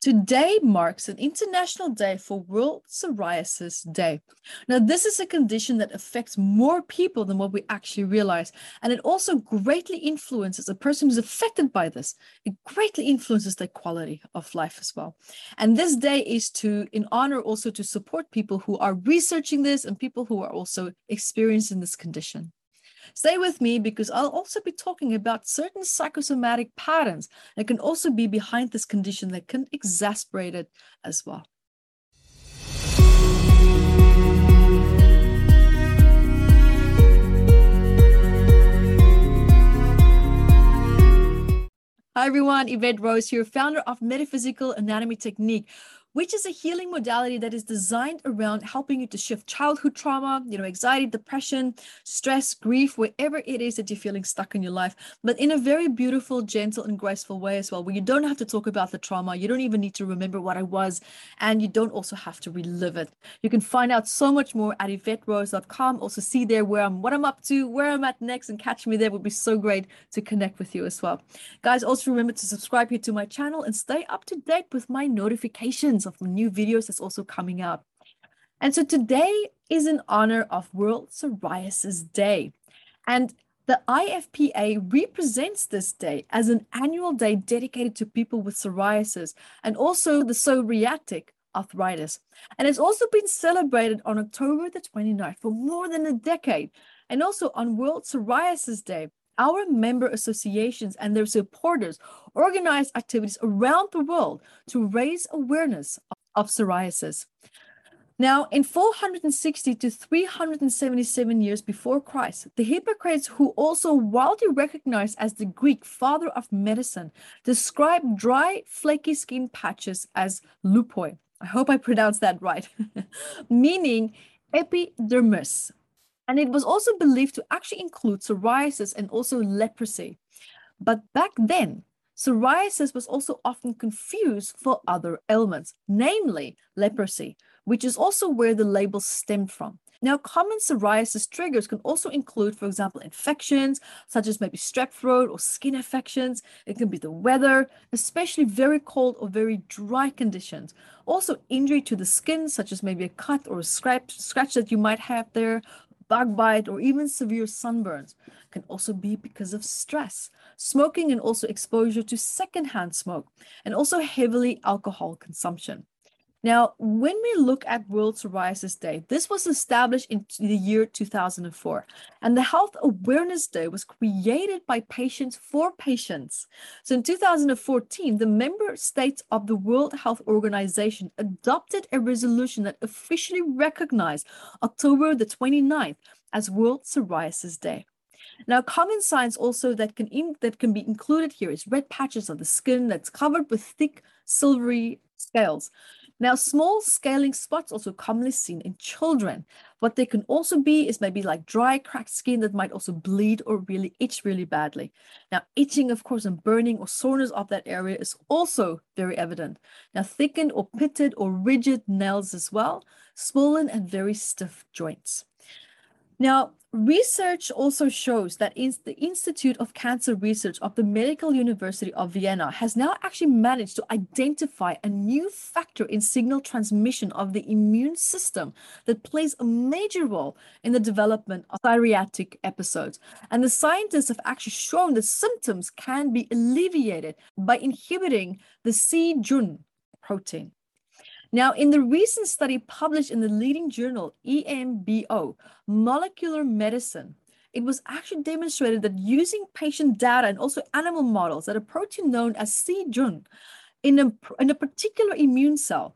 Today marks an International Day for World Psoriasis Day. Now, this is a condition that affects more people than what we actually realize. And it also greatly influences a person who's affected by this. It greatly influences their quality of life as well. And this day is to, in honor also to support people who are researching this and people who are also experiencing this condition. Stay with me because I'll also be talking about certain psychosomatic patterns that can also be behind this condition that can exacerbate it as well. Hi everyone, Yvette Rose here, founder of Metaphysical Anatomy Technique, which is a healing modality that is designed around helping you to shift childhood trauma, you know, anxiety, depression, stress, grief, wherever it is that you're feeling stuck in your life, but in a very beautiful, gentle, and graceful way as well, where you don't have to talk about the trauma. You don't even need to remember what I was, and you don't also have to relive it. You can find out so much more at YvetteRose.com. Also, see there where I'm, what I'm up to, where I'm at next, and catch me there. It would be so great to connect with you as well. Guys, also remember to subscribe here to my channel and stay up to date with my notifications of new videos that's also coming up. And so today is in honor of World Psoriasis Day. And the IFPA represents this day as an annual day dedicated to people with psoriasis and also the psoriatic arthritis. And it's also been celebrated on October the 29th for more than a decade. And also on World Psoriasis Day, our member associations and their supporters organize activities around the world to raise awareness of psoriasis. Now, in 460 to 377 years before Christ, the Hippocrates, who also widely recognized as the Greek father of medicine, described dry, flaky skin patches as lupoi. I hope I pronounced that right, meaning epidermis, and it was also believed to actually include psoriasis and also leprosy. But back then, psoriasis was also often confused for other ailments, namely leprosy, which is also where the label stemmed from. Now, common psoriasis triggers can also include, for example, infections such as maybe strep throat or skin infections. It can be the weather, especially very cold or very dry conditions. Also, injury to the skin, such as maybe a cut or a scratch, scratch that you might have there, bug bite, or even severe sunburns can also be because of stress, smoking, and also exposure to secondhand smoke, and also heavily alcohol consumption. Now, when we look at World Psoriasis Day, this was established in the year 2004, and the Health Awareness Day was created by patients for patients. So in 2014, the member states of the World Health Organization adopted a resolution that officially recognized October the 29th as World Psoriasis Day. Now, common signs also that can in, that can be included here is red patches of the skin that's covered with thick silvery scales. Now, small scaling spots also commonly seen in children. What they can also be is maybe like dry, cracked skin that might also bleed or really itch really badly. Now, itching, of course, and burning or soreness of that area is also very evident. Now, thickened or pitted or rigid nails as well, swollen and very stiff joints. Now, research also shows that the Institute of Cancer Research of the Medical University of Vienna has now actually managed to identify a new factor in signal transmission of the immune system that plays a major role in the development of psoriatic episodes. And the scientists have actually shown that symptoms can be alleviated by inhibiting the C-Jun protein. Now, in the recent study published in the leading journal EMBO, Molecular Medicine, it was actually demonstrated that using patient data and also animal models that a protein known as C-Jun in a, in a particular immune cell,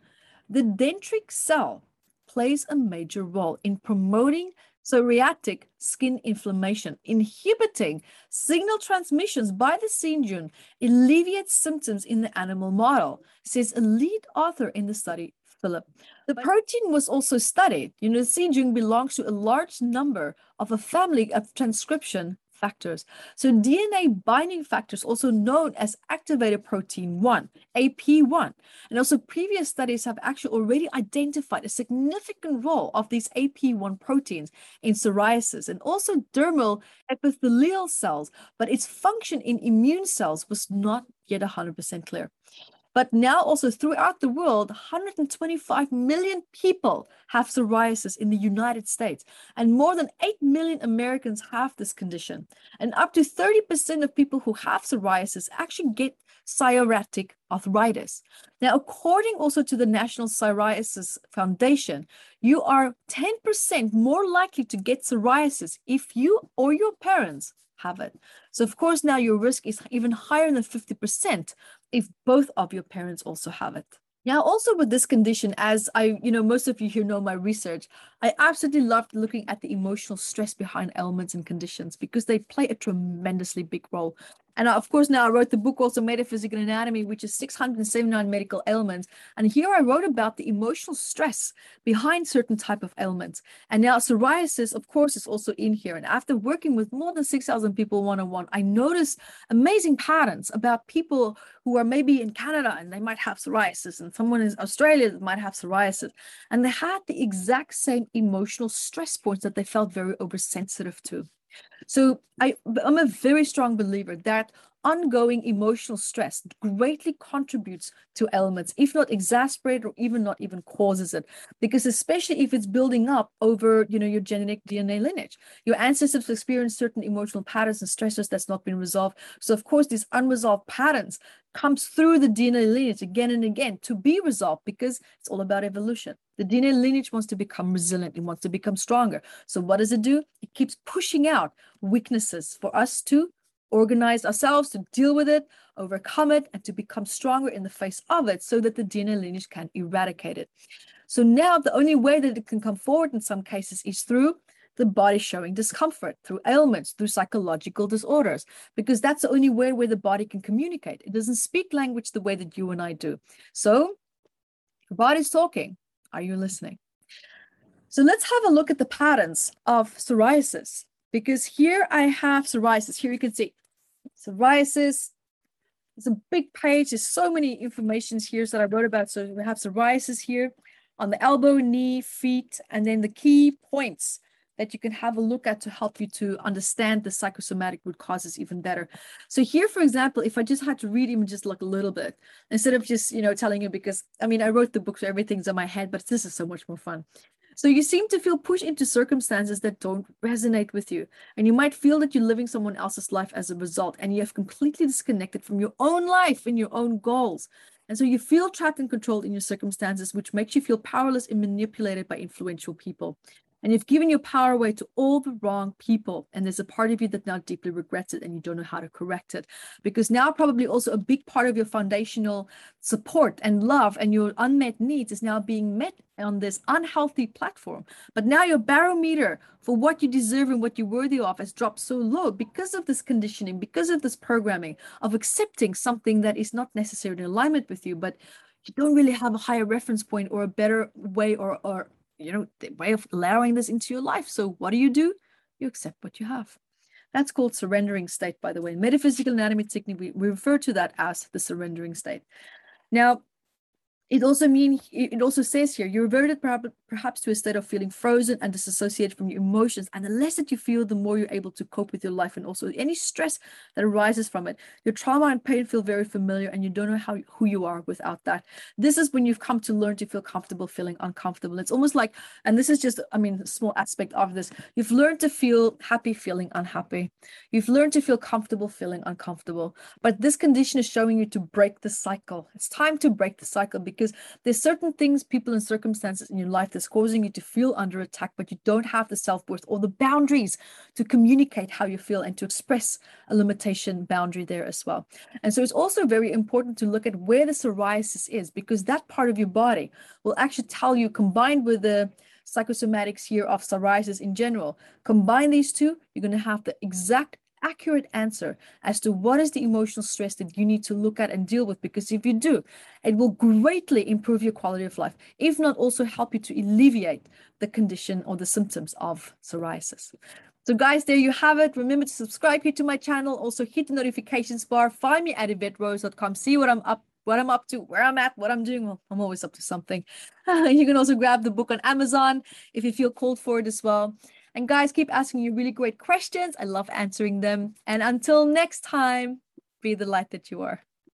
the dendritic cell plays a major role in promoting psoriatic skin inflammation, inhibiting signal transmissions by the C-Jun alleviates symptoms in the animal model, says a lead author in the study, Philip. The protein was also studied. You know, C-Jun belongs to a large number of a family of transcription factors. So DNA binding factors, also known as activated protein 1, AP1. And also previous studies have actually already identified a significant role of these AP1 proteins in psoriasis and also dermal epithelial cells, but its function in immune cells was not yet 100% clear. But now, also throughout the world, 125 million people have psoriasis in the United States, and more than 8 million Americans have this condition. And up to 30% of people who have psoriasis actually get psoriatic arthritis. Now, according also to the National Psoriasis Foundation, you are 10% more likely to get psoriasis if you or your parents have it. So, of course, now your risk is even higher than 50% if both of your parents also have it. Now, also with this condition, as I, you know, most of you here know my research, I absolutely loved looking at the emotional stress behind ailments and conditions because they play a tremendously big role. And of course, now I wrote the book also Metaphysical Anatomy, which is 679 medical ailments. And here I wrote about the emotional stress behind certain type of ailments. And now psoriasis, of course, is also in here. And after working with more than 6,000 people one-on-one, I noticed amazing patterns about people who are maybe in Canada and they might have psoriasis and someone in Australia that might have psoriasis. And they had the exact same emotional stress points that they felt very oversensitive to. So I, I'm a very strong believer that ongoing emotional stress greatly contributes to ailments, if not exacerbate or even not even causes it. Because especially if it's building up over, you know, your genetic DNA lineage, your ancestors experienced certain emotional patterns and stressors that's not been resolved. So of course, these unresolved patterns comes through the DNA lineage again and again to be resolved because it's all about evolution. The DNA lineage wants to become resilient, it wants to become stronger. So, what does it do? It keeps pushing out weaknesses for us to organize ourselves to deal with it, overcome it, and to become stronger in the face of it so that the DNA lineage can eradicate it. So, now the only way that it can come forward in some cases is through the body showing discomfort through ailments, through psychological disorders, because that's the only way where the body can communicate. It doesn't speak language the way that you and I do. So, your body's talking. Are you listening? So let's have a look at the patterns of psoriasis, because here I have psoriasis. Here you can see psoriasis. It's a big page. There's so many informations here that I wrote about. So we have psoriasis here on the elbow, knee, feet, and then the key points that you can have a look at to help you to understand the psychosomatic root causes even better. So here, for example, if I just had to read even just like a little bit, instead of just, you know, telling you because, I mean, I wrote the book, so everything's in my head, but this is so much more fun. So you seem to feel pushed into circumstances that don't resonate with you. And you might feel that you're living someone else's life as a result, and you have completely disconnected from your own life and your own goals. And so you feel trapped and controlled in your circumstances, which makes you feel powerless and manipulated by influential people. And you've given your power away to all the wrong people. And there's a part of you that now deeply regrets it and you don't know how to correct it. Because now, probably also a big part of your foundational support and love and your unmet needs is now being met on this unhealthy platform. But now your barometer for what you deserve and what you're worthy of has dropped so low because of this conditioning, because of this programming of accepting something that is not necessarily in alignment with you, but you don't really have a higher reference point or a better way or, or you know, the way of allowing this into your life. So what do you do? You accept what you have. That's called surrendering state, by the way. In metaphysical anatomy technique, we, we refer to that as the surrendering state. Now, it also mean it also says here you're reverted perhaps to a state of feeling frozen and disassociated from your emotions. And the less that you feel the more you're able to cope with your life and also any stress that arises from it. Your trauma and pain feel very familiar and you don't know how who you are without that. This is when you've come to learn to feel comfortable feeling uncomfortable. It's almost like and this is just i mean a small aspect of this. You've learned to feel happy feeling unhappy. You've learned to feel comfortable feeling uncomfortable. But this condition is showing you to break the cycle. It's time to break the cycle because there's certain things, people, and circumstances in your life that's causing you to feel under attack, but you don't have the self worth or the boundaries to communicate how you feel and to express a limitation boundary there as well. And so it's also very important to look at where the psoriasis is because that part of your body will actually tell you, combined with the psychosomatics here of psoriasis in general, combine these two, you're going to have the exact accurate answer as to what is the emotional stress that you need to look at and deal with. Because if you do, it will greatly improve your quality of life, if not also help you to alleviate the condition or the symptoms of psoriasis. So guys, there you have it. Remember to subscribe here to my channel. Also hit the notifications bar. Find me at YvetteRose.com. See what I'm up what I'm up to, where I'm at, what I'm doing. Well, I'm always up to something. you can also grab the book on Amazon if you feel called for it as well. And guys, keep asking you really great questions. I love answering them. And until next time, be the light that you are.